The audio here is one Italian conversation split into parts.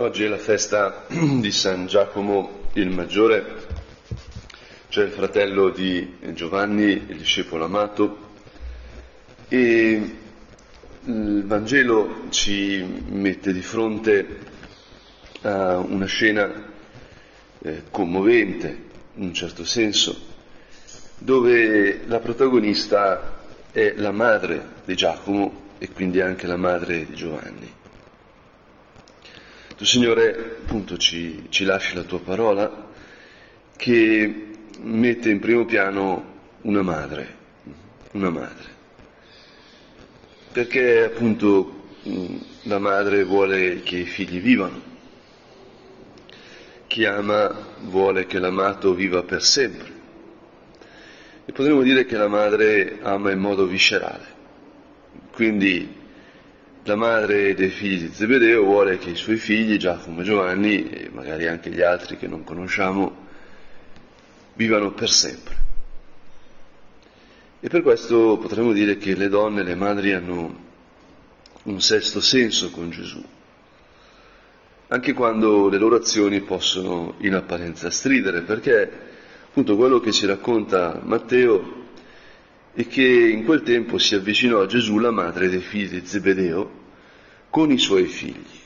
Oggi è la festa di San Giacomo il Maggiore, cioè il fratello di Giovanni, il discepolo amato, e il Vangelo ci mette di fronte a una scena eh, commovente, in un certo senso, dove la protagonista è la madre di Giacomo e quindi anche la madre di Giovanni. Tu Signore appunto ci, ci lasci la tua parola che mette in primo piano una madre, una madre, perché appunto la madre vuole che i figli vivano, chi ama vuole che l'amato viva per sempre. E potremmo dire che la madre ama in modo viscerale, quindi la madre dei figli di Zebedeo vuole che i suoi figli, Giacomo e Giovanni, e magari anche gli altri che non conosciamo, vivano per sempre. E per questo potremmo dire che le donne, le madri hanno un sesto senso con Gesù, anche quando le loro azioni possono in apparenza stridere, perché appunto quello che ci racconta Matteo è che in quel tempo si avvicinò a Gesù la madre dei figli di Zebedeo con i suoi figli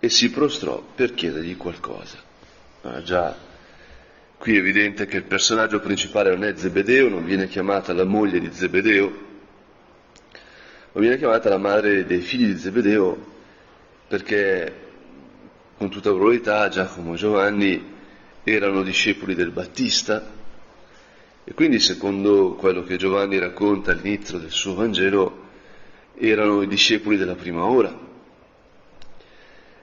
e si prostrò per chiedergli qualcosa. Ah, già, qui è evidente che il personaggio principale non è Zebedeo, non viene chiamata la moglie di Zebedeo, ma viene chiamata la madre dei figli di Zebedeo perché con tutta probabilità Giacomo e Giovanni erano discepoli del Battista e quindi secondo quello che Giovanni racconta all'inizio del suo Vangelo erano i discepoli della prima ora.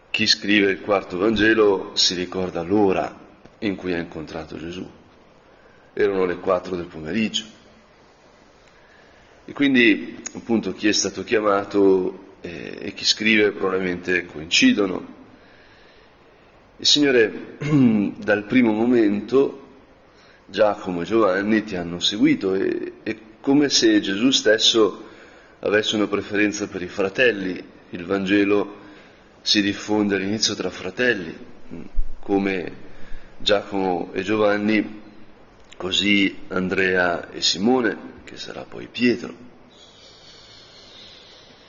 Chi scrive il quarto Vangelo si ricorda l'ora in cui ha incontrato Gesù. Erano le quattro del pomeriggio. E quindi appunto chi è stato chiamato eh, e chi scrive probabilmente coincidono. Il Signore dal primo momento Giacomo e Giovanni ti hanno seguito e è come se Gesù stesso avesse una preferenza per i fratelli. Il Vangelo si diffonde all'inizio tra fratelli, come Giacomo e Giovanni, così Andrea e Simone, che sarà poi Pietro.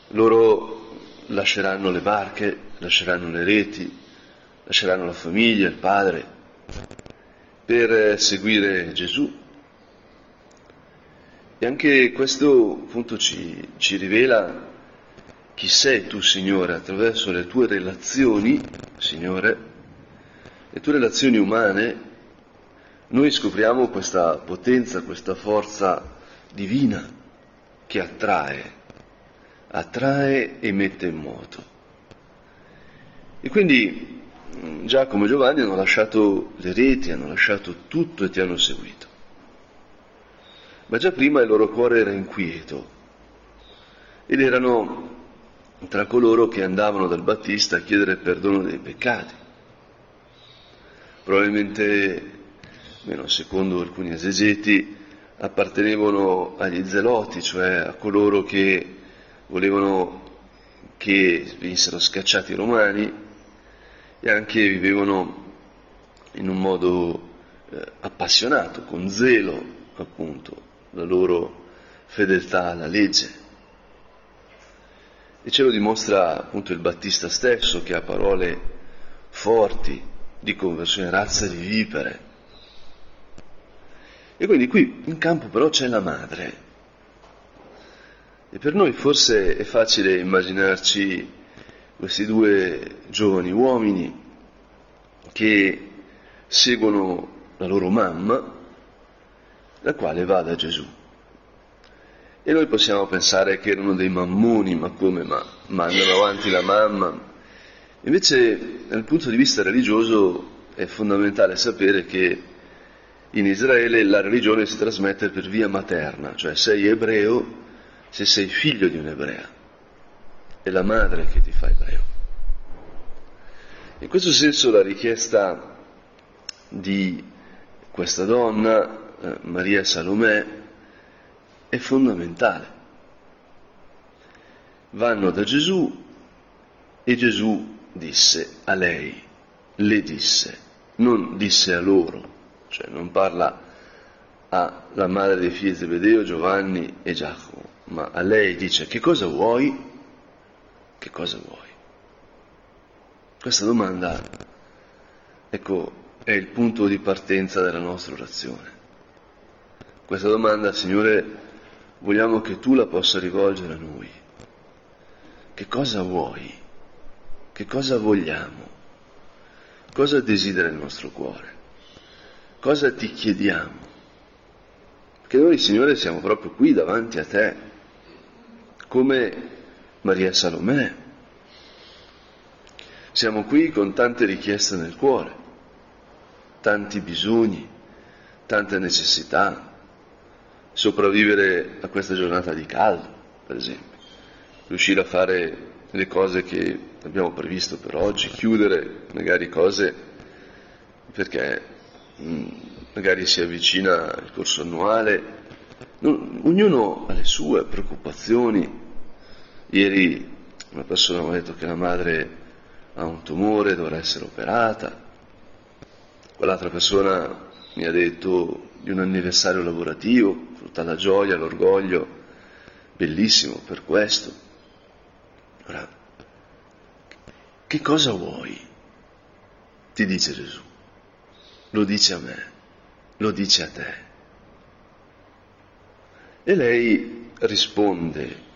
Loro lasceranno le barche, lasceranno le reti, lasceranno la famiglia, il padre, per seguire Gesù. E anche questo appunto ci, ci rivela chi sei tu, Signore, attraverso le tue relazioni, Signore, le tue relazioni umane, noi scopriamo questa potenza, questa forza divina che attrae, attrae e mette in moto. E quindi Giacomo e Giovanni hanno lasciato le reti, hanno lasciato tutto e ti hanno seguito. Ma già prima il loro cuore era inquieto ed erano tra coloro che andavano dal Battista a chiedere perdono dei peccati. Probabilmente, almeno secondo alcuni esegeti, appartenevano agli zeloti, cioè a coloro che volevano che venissero scacciati i romani e anche vivevano in un modo eh, appassionato, con zelo appunto, la loro fedeltà alla legge. E ce lo dimostra appunto il Battista stesso che ha parole forti di conversione, razza di vipere. E quindi qui in campo però c'è la madre. E per noi forse è facile immaginarci questi due giovani uomini che seguono la loro mamma, la quale va da Gesù. E noi possiamo pensare che erano dei mammoni, ma come? Ma mandano avanti la mamma. Invece, dal punto di vista religioso, è fondamentale sapere che in Israele la religione si trasmette per via materna, cioè sei ebreo se sei figlio di un'ebrea è la madre che ti fa ebreo. In questo senso la richiesta di questa donna, eh, Maria Salomè, è fondamentale. Vanno da Gesù e Gesù disse a lei, le disse, non disse a loro, cioè non parla alla madre dei figli di Zebedeo, Giovanni e Giacomo, ma a lei dice che cosa vuoi? Che cosa vuoi? Questa domanda, ecco, è il punto di partenza della nostra orazione. Questa domanda, Signore, vogliamo che tu la possa rivolgere a noi. Che cosa vuoi? Che cosa vogliamo? Cosa desidera il nostro cuore? Cosa ti chiediamo? Perché noi, Signore, siamo proprio qui davanti a te, come Maria Salomè. Siamo qui con tante richieste nel cuore, tanti bisogni, tante necessità, sopravvivere a questa giornata di caldo, per esempio, riuscire a fare le cose che abbiamo previsto per oggi, chiudere magari cose perché mm, magari si avvicina il corso annuale, ognuno ha le sue preoccupazioni. Ieri una persona mi ha detto che la madre ha un tumore, dovrà essere operata, quell'altra persona mi ha detto di un anniversario lavorativo, tutta la gioia, l'orgoglio, bellissimo per questo. Ora, che cosa vuoi? Ti dice Gesù. Lo dice a me, lo dice a te. E lei risponde,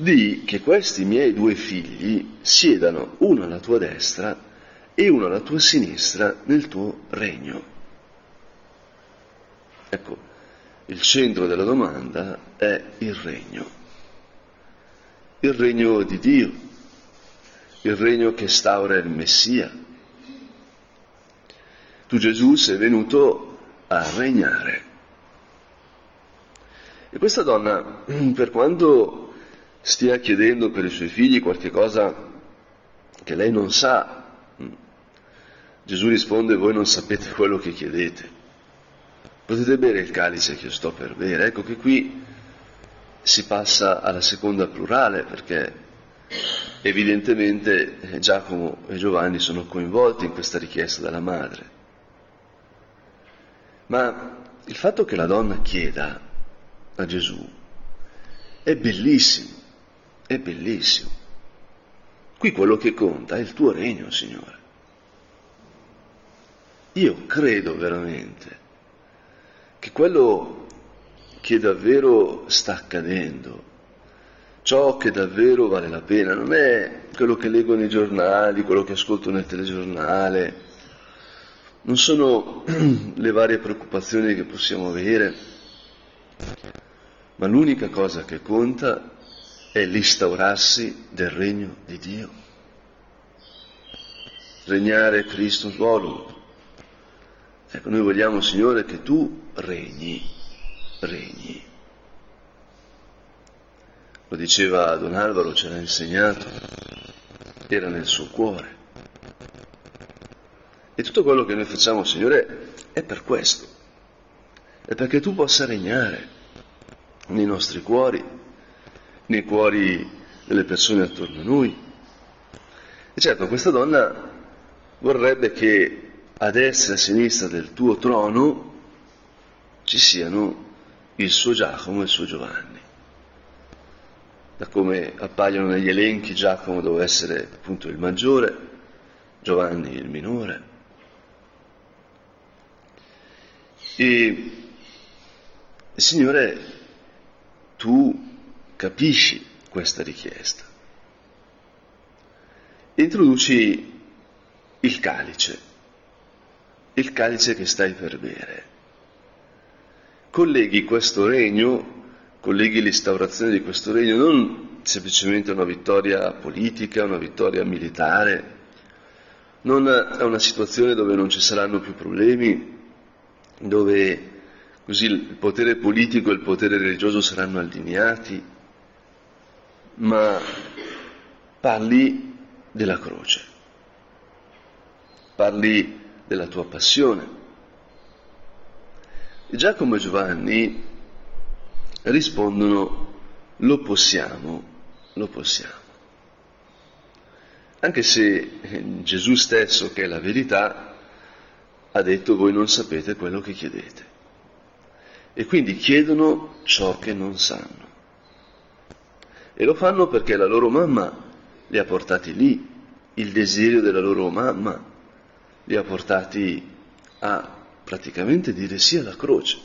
di che questi miei due figli siedano uno alla tua destra e uno alla tua sinistra nel tuo regno. Ecco, il centro della domanda è il regno, il regno di Dio, il regno che staura il Messia. Tu Gesù sei venuto a regnare. E questa donna, per quanto stia chiedendo per i suoi figli qualche cosa che lei non sa. Gesù risponde, voi non sapete quello che chiedete. Potete bere il calice che io sto per bere. Ecco che qui si passa alla seconda plurale perché evidentemente Giacomo e Giovanni sono coinvolti in questa richiesta della madre. Ma il fatto che la donna chieda a Gesù è bellissimo è bellissimo. Qui quello che conta è il tuo regno, Signore. Io credo veramente che quello che davvero sta accadendo, ciò che davvero vale la pena, non è quello che leggo nei giornali, quello che ascolto nel telegiornale, non sono le varie preoccupazioni che possiamo avere, ma l'unica cosa che conta è l'instaurarsi del regno di Dio. Regnare Cristo volum. Ecco, noi vogliamo, Signore, che tu regni, regni. Lo diceva Don Alvaro, ce l'ha insegnato, era nel suo cuore. E tutto quello che noi facciamo, Signore, è per questo. È perché tu possa regnare nei nostri cuori, nei cuori delle persone attorno a noi. E certo, questa donna vorrebbe che a destra e a sinistra del tuo trono ci siano il suo Giacomo e il suo Giovanni. Da come appaiono negli elenchi, Giacomo doveva essere appunto il maggiore, Giovanni il minore. E il Signore, tu capisci questa richiesta. Introduci il calice, il calice che stai per bere. Colleghi questo regno, colleghi l'instaurazione di questo regno non semplicemente una vittoria politica, una vittoria militare, non a una situazione dove non ci saranno più problemi, dove così il potere politico e il potere religioso saranno allineati, ma parli della croce, parli della tua passione. Giacomo e Giovanni rispondono lo possiamo, lo possiamo. Anche se Gesù stesso, che è la verità, ha detto voi non sapete quello che chiedete. E quindi chiedono ciò che non sanno. E lo fanno perché la loro mamma li ha portati lì, il desiderio della loro mamma li ha portati a praticamente dire sì alla croce.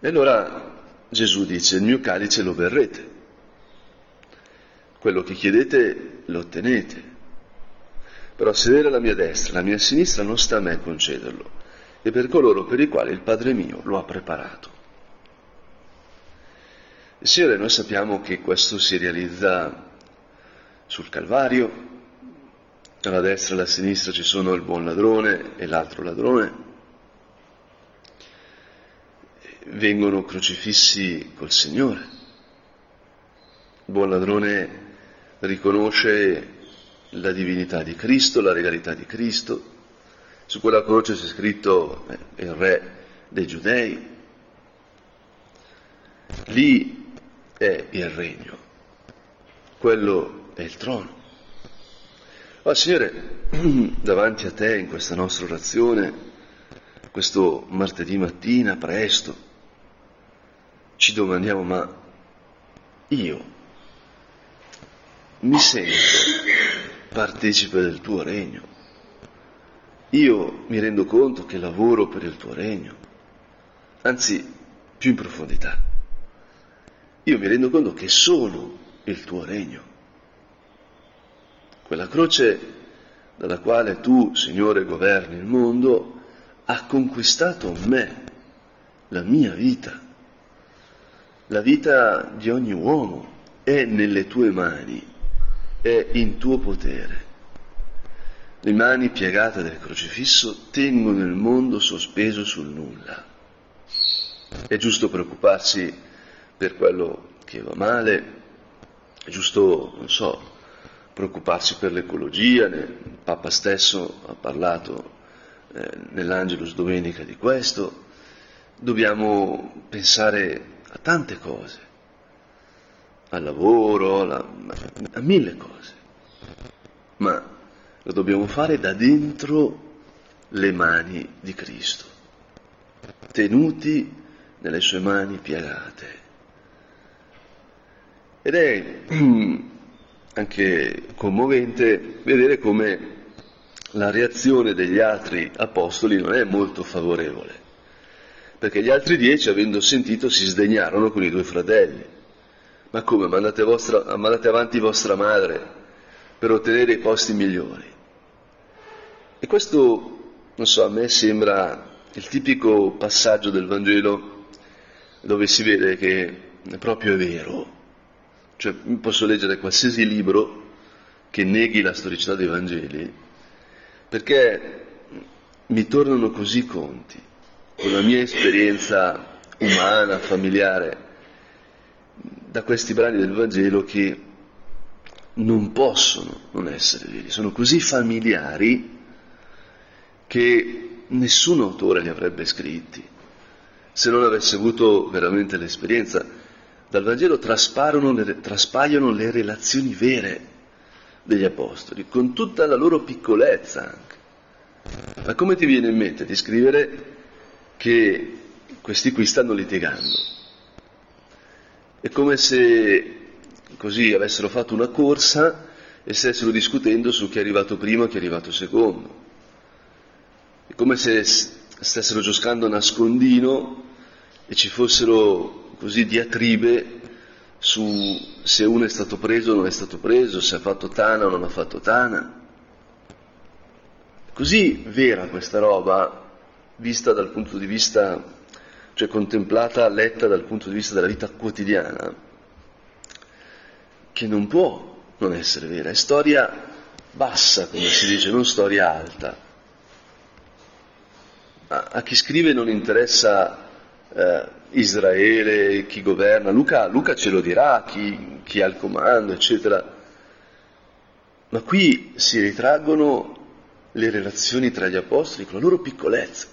E allora Gesù dice, il mio calice lo berrete, quello che chiedete lo ottenete, però sedere alla mia destra, alla mia sinistra non sta a me concederlo, e per coloro per i quali il Padre mio lo ha preparato. Signore, noi sappiamo che questo si realizza sul Calvario, alla destra e alla sinistra ci sono il buon ladrone e l'altro ladrone, vengono crocifissi col Signore. Il buon ladrone riconosce la divinità di Cristo, la regalità di Cristo. Su quella croce c'è scritto eh, il re dei giudei. Lì è il regno, quello è il trono. Oh Signore, davanti a te in questa nostra orazione, questo martedì mattina presto, ci domandiamo, ma io mi sento partecipe del tuo regno? Io mi rendo conto che lavoro per il tuo regno, anzi più in profondità. Io mi rendo conto che sono il tuo regno. Quella croce dalla quale tu, Signore, governi il mondo, ha conquistato me, la mia vita. La vita di ogni uomo è nelle tue mani, è in tuo potere. Le mani piegate del crocifisso tengono il mondo sospeso sul nulla. È giusto preoccuparsi per quello che va male, è giusto, non so, preoccuparsi per l'ecologia, il Papa stesso ha parlato eh, nell'Angelus domenica di questo, dobbiamo pensare a tante cose, al lavoro, alla, a mille cose, ma lo dobbiamo fare da dentro le mani di Cristo, tenuti nelle sue mani piegate. Ed è anche commovente vedere come la reazione degli altri apostoli non è molto favorevole perché gli altri dieci, avendo sentito, si sdegnarono con i due fratelli. Ma come? Mandate, vostra, mandate avanti vostra madre per ottenere i posti migliori. E questo, non so, a me sembra il tipico passaggio del Vangelo dove si vede che proprio è vero. Cioè, posso leggere qualsiasi libro che neghi la storicità dei Vangeli, perché mi tornano così conti con la mia esperienza umana, familiare, da questi brani del Vangelo che non possono non essere veri, sono così familiari che nessun autore li avrebbe scritti se non avesse avuto veramente l'esperienza. Dal Vangelo le, traspaiono le relazioni vere degli Apostoli, con tutta la loro piccolezza anche. Ma come ti viene in mente di scrivere che questi qui stanno litigando. È come se così avessero fatto una corsa e stessero discutendo su chi è arrivato primo e chi è arrivato secondo. È come se stessero giocando a nascondino e ci fossero così diatribe su se uno è stato preso o non è stato preso, se ha fatto tana o non ha fatto tana. Così vera questa roba vista dal punto di vista, cioè contemplata, letta dal punto di vista della vita quotidiana, che non può non essere vera, è storia bassa, come si dice, non storia alta. A, chi scrive non interessa eh, Israele, chi governa, Luca, Luca, ce lo dirà, chi, chi ha il comando, eccetera. Ma qui si ritraggono le relazioni tra gli apostoli con la loro piccolezza.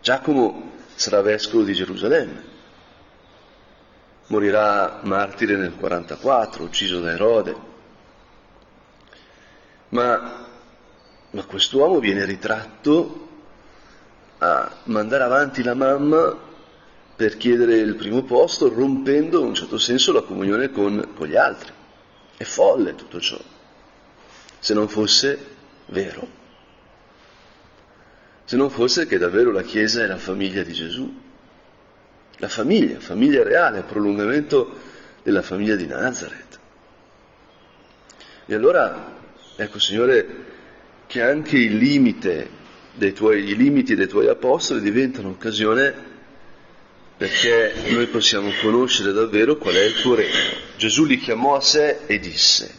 Giacomo sarà vescovo di Gerusalemme. morirà martire nel 44, ucciso da Erode. Ma, ma quest'uomo viene ritratto a mandare avanti la mamma per chiedere il primo posto, rompendo in un certo senso la comunione con, con gli altri. È folle tutto ciò, se non fosse vero se non fosse che davvero la Chiesa è la famiglia di Gesù. La famiglia, famiglia reale, prolungamento della famiglia di Nazareth. E allora, ecco Signore, che anche il limite dei tuoi, i limiti dei tuoi apostoli diventano occasione perché noi possiamo conoscere davvero qual è il tuo regno. Gesù li chiamò a sé e disse,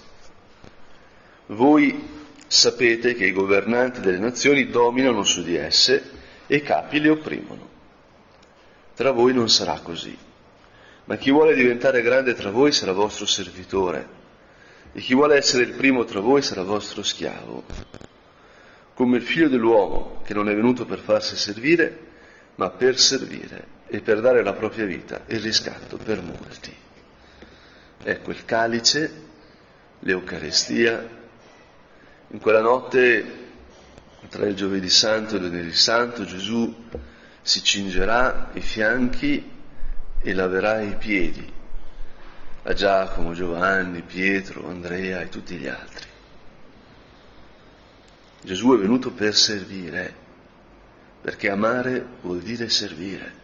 voi sapete che i governanti delle nazioni dominano su di esse e i capi le opprimono. Tra voi non sarà così, ma chi vuole diventare grande tra voi sarà vostro servitore e chi vuole essere il primo tra voi sarà vostro schiavo, come il figlio dell'uomo che non è venuto per farsi servire, ma per servire e per dare la propria vita il riscatto per molti. Ecco il calice, l'Eucarestia, in quella notte, tra il giovedì santo e il venerdì santo, Gesù si cingerà i fianchi e laverà i piedi a Giacomo, Giovanni, Pietro, Andrea e tutti gli altri. Gesù è venuto per servire, perché amare vuol dire servire.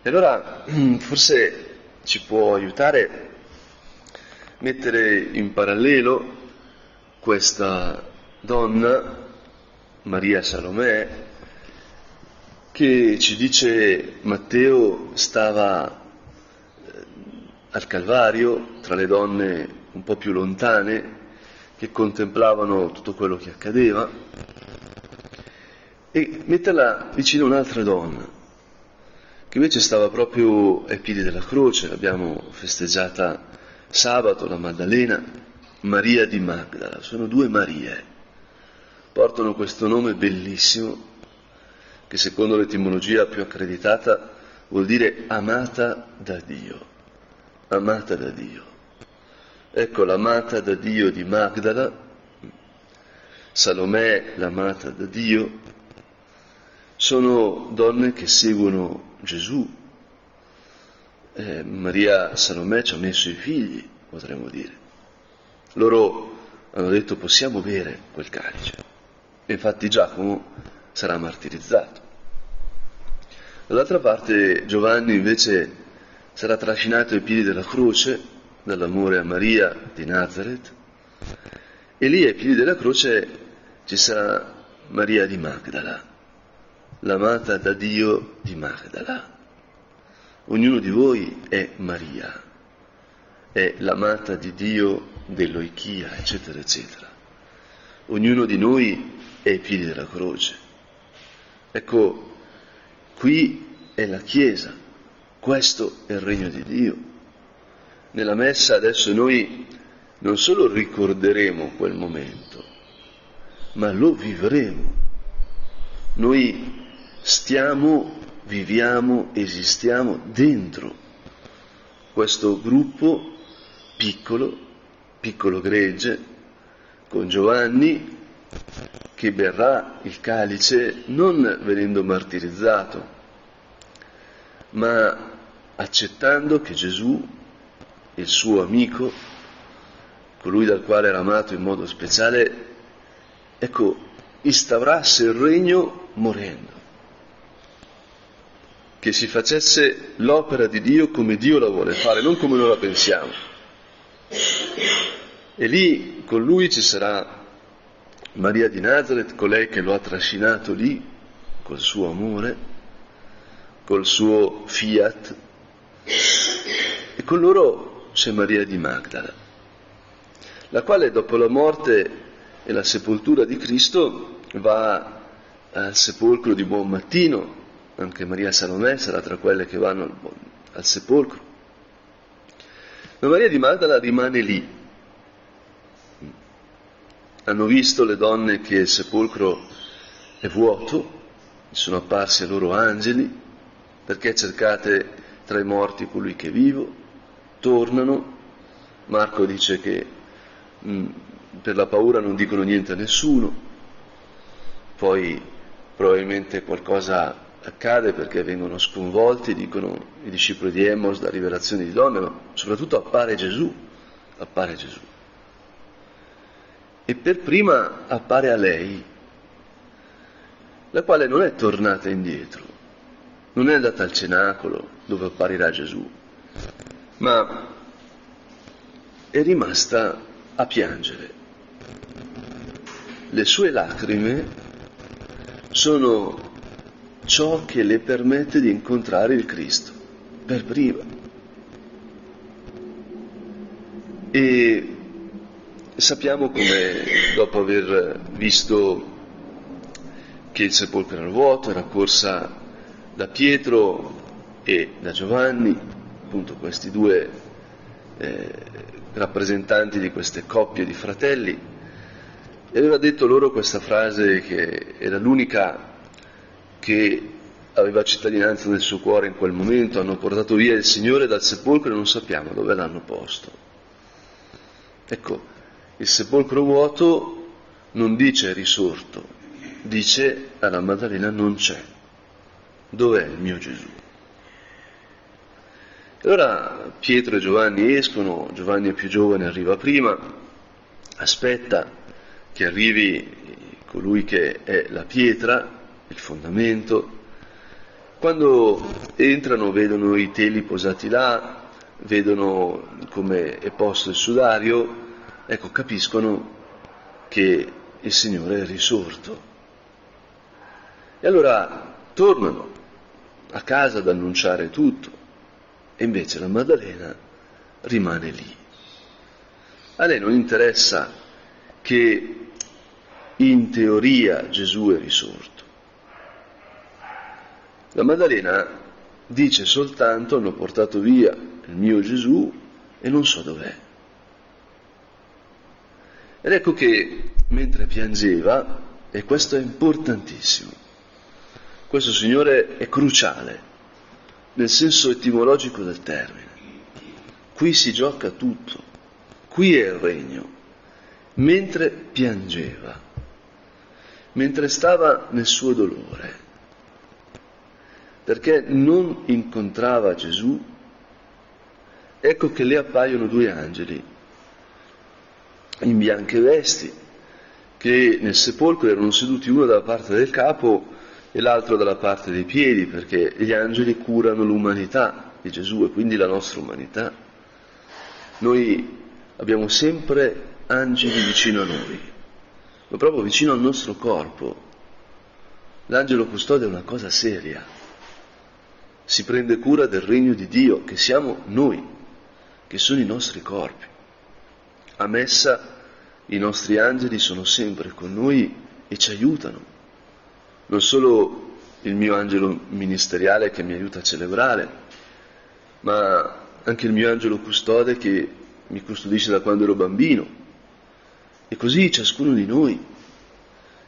E allora forse ci può aiutare mettere in parallelo questa donna, Maria Salomè, che ci dice Matteo stava eh, al Calvario tra le donne un po' più lontane che contemplavano tutto quello che accadeva e metterla vicino a un'altra donna che invece stava proprio ai piedi della croce, l'abbiamo festeggiata sabato, la Maddalena, Maria di Magdala, sono due Marie, portano questo nome bellissimo che secondo l'etimologia più accreditata vuol dire amata da Dio, amata da Dio. Ecco l'amata da Dio di Magdala, Salomè l'amata da Dio, sono donne che seguono Gesù. Eh, Maria Salomè ci ha messo i figli, potremmo dire. Loro hanno detto possiamo bere quel calice. E infatti Giacomo sarà martirizzato. Dall'altra parte Giovanni invece sarà trascinato ai piedi della croce dall'amore a Maria di Nazareth e lì ai piedi della croce ci sarà Maria di Magdala, l'amata da Dio di Magdala. Ognuno di voi è Maria, è l'amata di Dio dell'oichia, eccetera, eccetera. Ognuno di noi è ai piedi della croce. Ecco, qui è la Chiesa, questo è il regno di Dio. Nella messa adesso noi non solo ricorderemo quel momento, ma lo vivremo. Noi stiamo, viviamo, esistiamo dentro questo gruppo piccolo piccolo gregge con Giovanni che berrà il calice non venendo martirizzato, ma accettando che Gesù, il suo amico, colui dal quale era amato in modo speciale, ecco, instaurasse il regno morendo, che si facesse l'opera di Dio come Dio la vuole fare, non come noi la pensiamo. E lì con lui ci sarà Maria di Nazareth, colei che lo ha trascinato lì col suo amore, col suo fiat, e con loro c'è Maria di Magdala, la quale dopo la morte e la sepoltura di Cristo va al sepolcro di buon mattino, anche Maria Salomè sarà tra quelle che vanno al, al sepolcro. Ma Maria di Magdala rimane lì, hanno visto le donne che il sepolcro è vuoto, sono apparsi a loro angeli, perché cercate tra i morti colui che è vivo, tornano, Marco dice che mh, mm, per la paura non dicono niente a nessuno, poi probabilmente qualcosa accade perché vengono sconvolti, dicono i discepoli di Emos da rivelazione di donne, ma soprattutto appare Gesù, appare Gesù. E per prima appare a lei, la quale non è tornata indietro, non è andata al cenacolo dove apparirà Gesù, ma è rimasta a piangere. Le sue lacrime sono ciò che le permette di incontrare il Cristo per prima. E sappiamo come dopo aver visto che il sepolcro era vuoto, era corsa da Pietro e da Giovanni, appunto questi due eh, rappresentanti di queste coppie di fratelli, e aveva detto loro questa frase che era l'unica che aveva cittadinanza nel suo cuore in quel momento, hanno portato via il Signore dal sepolcro e non sappiamo dove l'hanno posto. Ecco, il sepolcro vuoto non dice risorto, dice alla Maddalena non c'è. Dov'è il mio Gesù? Allora Pietro e Giovanni escono, Giovanni è più giovane, arriva prima, aspetta che arrivi colui che è la pietra, il fondamento. Quando entrano vedono i teli posati là, vedono come è posto il sudario, ecco capiscono che il Signore è risorto. E allora tornano a casa ad annunciare tutto e invece la Maddalena rimane lì. A lei non interessa che in teoria Gesù è risorto. La Maddalena dice soltanto hanno portato via il mio Gesù e non so dov'è. Ed ecco che mentre piangeva, e questo è importantissimo, questo Signore è cruciale nel senso etimologico del termine. Qui si gioca tutto, qui è il regno. Mentre piangeva, mentre stava nel suo dolore, perché non incontrava Gesù, ecco che le appaiono due angeli in bianche vesti, che nel sepolcro erano seduti uno dalla parte del capo e l'altro dalla parte dei piedi, perché gli angeli curano l'umanità di Gesù e quindi la nostra umanità. Noi abbiamo sempre angeli vicino a noi, ma proprio vicino al nostro corpo. L'angelo custode è una cosa seria si prende cura del regno di Dio, che siamo noi, che sono i nostri corpi. A messa i nostri angeli sono sempre con noi e ci aiutano. Non solo il mio angelo ministeriale che mi aiuta a celebrare, ma anche il mio angelo custode che mi custodisce da quando ero bambino. E così ciascuno di noi.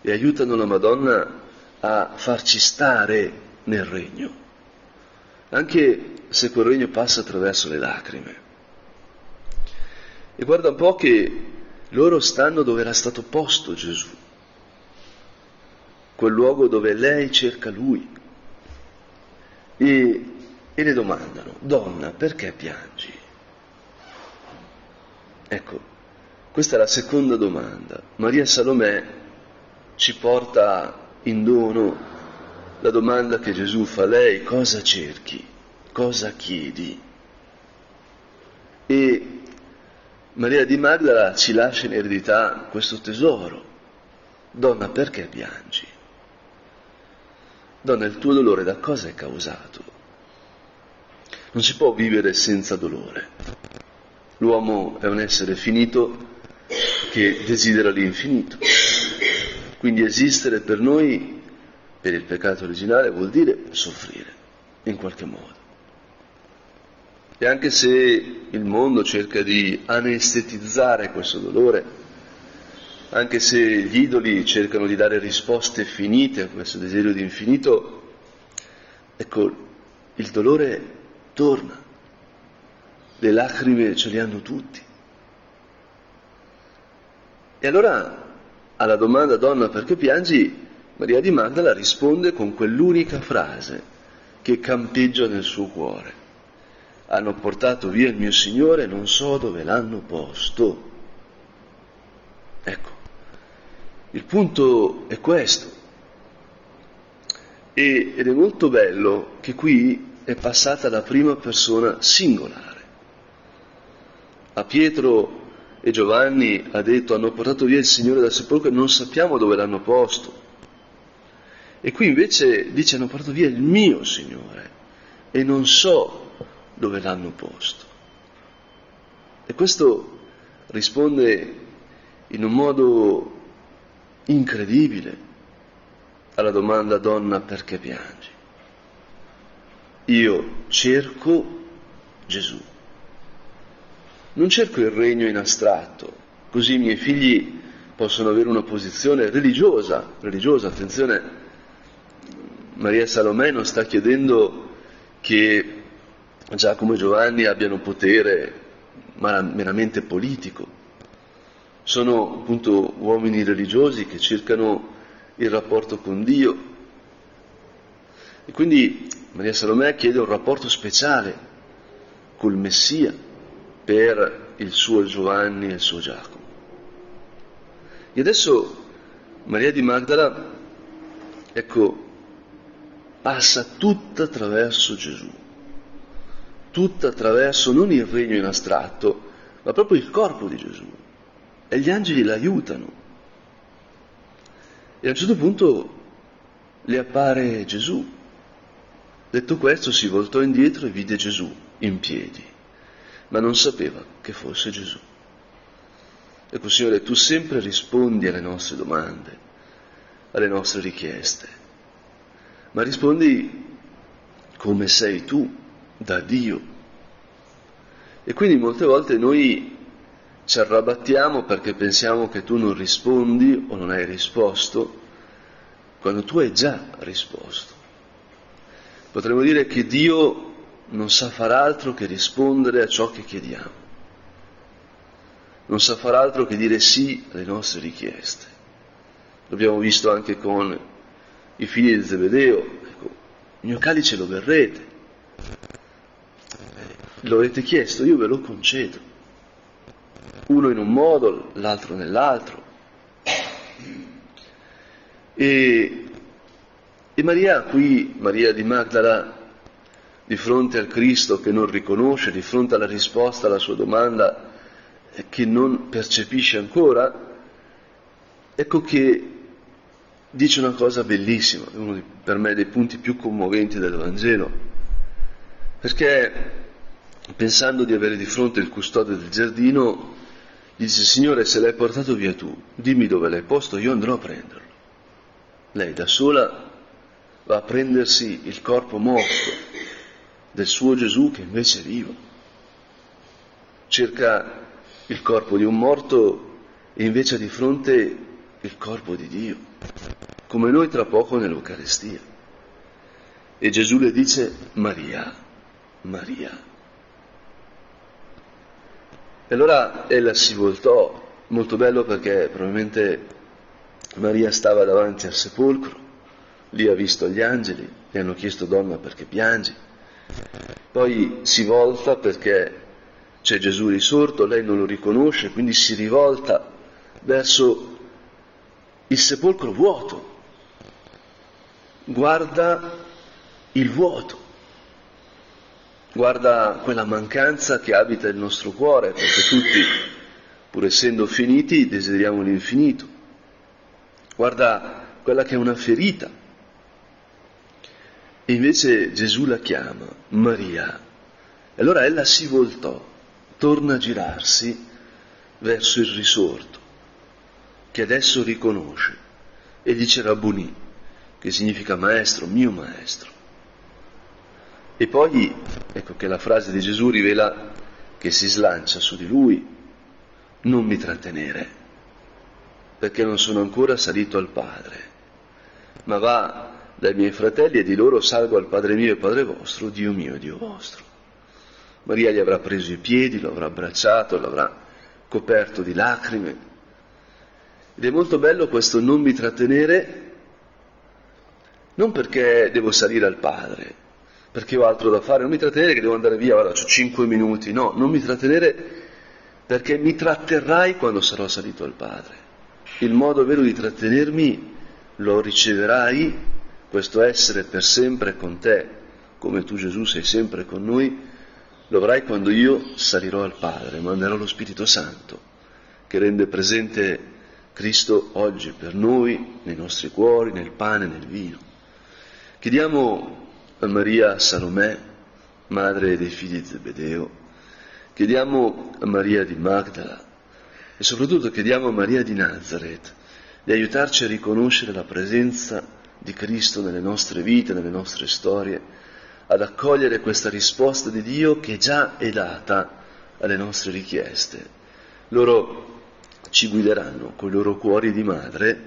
E aiutano la Madonna a farci stare nel regno anche se quel regno passa attraverso le lacrime. E guarda un po' che loro stanno dove era stato posto Gesù, quel luogo dove lei cerca lui. E, e le domandano, donna, perché piangi? Ecco, questa è la seconda domanda. Maria Salomè ci porta in dono la domanda che Gesù fa a lei, cosa cerchi? Cosa chiedi? E Maria di Magdala ci lascia in eredità questo tesoro. Donna, perché piangi? Donna, il tuo dolore da cosa è causato? Non si può vivere senza dolore. L'uomo è un essere finito che desidera l'infinito. Quindi esistere per noi per il peccato originale vuol dire soffrire, in qualche modo. E anche se il mondo cerca di anestetizzare questo dolore, anche se gli idoli cercano di dare risposte finite a questo desiderio di infinito, ecco, il dolore torna. Le lacrime ce le hanno tutti. E allora alla domanda donna perché piangi, Maria di Magdala risponde con quell'unica frase che campeggia nel suo cuore. Hanno portato via il mio Signore, non so dove l'hanno posto. Ecco, il punto è questo. E, ed è molto bello che qui è passata la prima persona singolare. A Pietro e Giovanni ha detto hanno portato via il Signore dal sepolcro e non sappiamo dove l'hanno posto. E qui invece dice hanno portato via il mio Signore e non so dove l'hanno posto. E questo risponde in un modo incredibile alla domanda donna perché piangi. Io cerco Gesù. Non cerco il regno in astratto, così i miei figli possono avere una posizione religiosa, religiosa, attenzione, Maria Salomè non sta chiedendo che Giacomo e Giovanni abbiano potere meramente politico, sono appunto uomini religiosi che cercano il rapporto con Dio e quindi Maria Salomè chiede un rapporto speciale col Messia per il suo Giovanni e il suo Giacomo. E adesso Maria di Magdala, ecco, passa tutta attraverso Gesù, tutta attraverso non il regno in astratto, ma proprio il corpo di Gesù. E gli angeli l'aiutano. E a un certo punto le appare Gesù. Detto questo si voltò indietro e vide Gesù in piedi ma non sapeva che fosse Gesù. Ecco Signore, tu sempre rispondi alle nostre domande, alle nostre richieste, ma rispondi come sei tu, da Dio. E quindi molte volte noi ci arrabattiamo perché pensiamo che tu non rispondi o non hai risposto, quando tu hai già risposto. Potremmo dire che Dio non sa far altro che rispondere a ciò che chiediamo, non sa far altro che dire sì alle nostre richieste. L'abbiamo visto anche con i figli di Zebedeo, ecco, il mio calice lo verrete, lo avete chiesto, io ve lo concedo, uno in un modo, l'altro nell'altro. E, e Maria qui, Maria di Magdala, di fronte al Cristo che non riconosce, di fronte alla risposta alla sua domanda che non percepisce ancora, ecco che dice una cosa bellissima, uno di, per me dei punti più commoventi del Vangelo, perché pensando di avere di fronte il custode del giardino, dice Signore se l'hai portato via tu, dimmi dove l'hai posto, io andrò a prenderlo. Lei da sola va a prendersi il corpo morto del suo Gesù che invece è vivo. Cerca il corpo di un morto e invece ha di fronte il corpo di Dio, come noi tra poco nell'Eucarestia. E Gesù le dice Maria, Maria. E allora ella si voltò, molto bello perché probabilmente Maria stava davanti al sepolcro, lì ha visto gli angeli, le hanno chiesto donna perché piangi, poi si volta perché c'è Gesù risorto, lei non lo riconosce, quindi si rivolta verso il sepolcro vuoto, guarda il vuoto, guarda quella mancanza che abita il nostro cuore, perché tutti, pur essendo finiti, desideriamo l'infinito, guarda quella che è una ferita e invece Gesù la chiama Maria. E allora ella si voltò, torna a girarsi verso il risorto, che adesso riconosce, e dice Rabboni, che significa maestro, mio maestro. E poi, ecco che la frase di Gesù rivela che si slancia su di lui, non mi trattenere, perché non sono ancora salito al Padre, ma va dai miei fratelli e di loro salgo al Padre mio e Padre vostro, Dio mio e Dio vostro. Maria gli avrà preso i piedi, lo avrà abbracciato, l'avrà coperto di lacrime. Ed è molto bello questo non mi trattenere, non perché devo salire al Padre, perché ho altro da fare, non mi trattenere che devo andare via, guarda, ho cinque minuti, no, non mi trattenere perché mi tratterrai quando sarò salito al Padre. Il modo vero di trattenermi lo riceverai, questo essere per sempre con te, come tu Gesù sei sempre con noi, lo avrai quando io salirò al Padre, manderò lo Spirito Santo, che rende presente Cristo oggi per noi, nei nostri cuori, nel pane, nel vino. Chiediamo Maria Salomè, madre dei figli di Zebedeo, chiediamo a Maria di Magdala e soprattutto chiediamo a Maria di Nazareth di aiutarci a riconoscere la presenza di Cristo nelle nostre vite, nelle nostre storie, ad accogliere questa risposta di Dio che già è data alle nostre richieste. Loro ci guideranno con i loro cuori di madre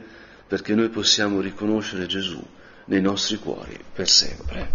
perché noi possiamo riconoscere Gesù nei nostri cuori per sempre.